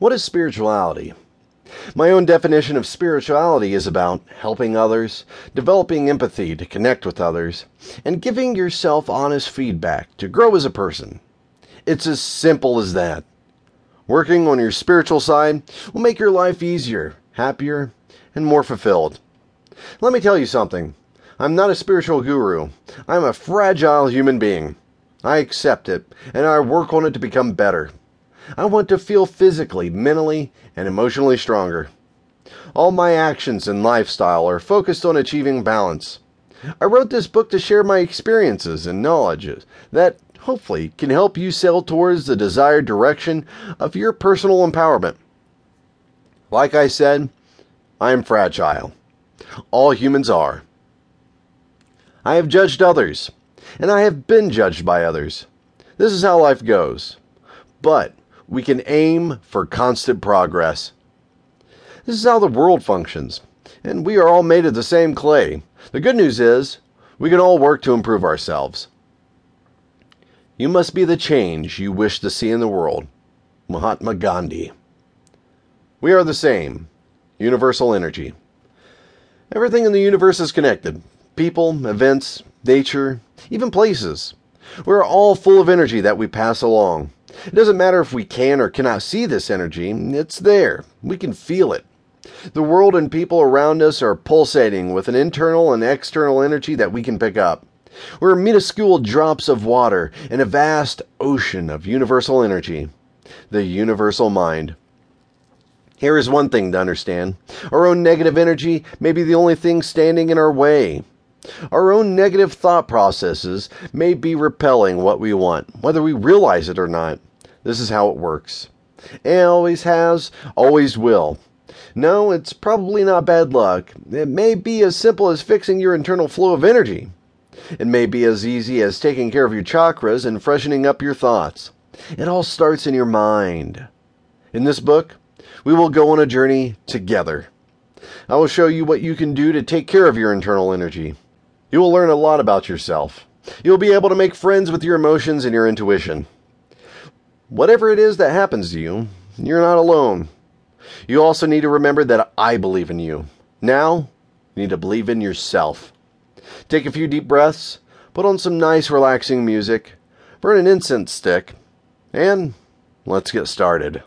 What is spirituality? My own definition of spirituality is about helping others, developing empathy to connect with others, and giving yourself honest feedback to grow as a person. It's as simple as that. Working on your spiritual side will make your life easier, happier, and more fulfilled. Let me tell you something. I'm not a spiritual guru. I'm a fragile human being. I accept it, and I work on it to become better. I want to feel physically, mentally, and emotionally stronger. All my actions and lifestyle are focused on achieving balance. I wrote this book to share my experiences and knowledges that hopefully can help you sail towards the desired direction of your personal empowerment. Like I said, I am fragile. All humans are. I have judged others, and I have been judged by others. This is how life goes. But we can aim for constant progress. This is how the world functions, and we are all made of the same clay. The good news is, we can all work to improve ourselves. You must be the change you wish to see in the world. Mahatma Gandhi. We are the same. Universal energy. Everything in the universe is connected people, events, nature, even places. We're all full of energy that we pass along. It doesn't matter if we can or cannot see this energy, it's there. We can feel it. The world and people around us are pulsating with an internal and external energy that we can pick up. We're minuscule drops of water in a vast ocean of universal energy, the universal mind. Here is one thing to understand our own negative energy may be the only thing standing in our way. Our own negative thought processes may be repelling what we want, whether we realize it or not. This is how it works. It always has, always will. No, it's probably not bad luck. It may be as simple as fixing your internal flow of energy. It may be as easy as taking care of your chakras and freshening up your thoughts. It all starts in your mind. In this book, we will go on a journey together. I will show you what you can do to take care of your internal energy. You will learn a lot about yourself. You'll be able to make friends with your emotions and your intuition. Whatever it is that happens to you, you're not alone. You also need to remember that I believe in you. Now, you need to believe in yourself. Take a few deep breaths, put on some nice relaxing music, burn an incense stick, and let's get started.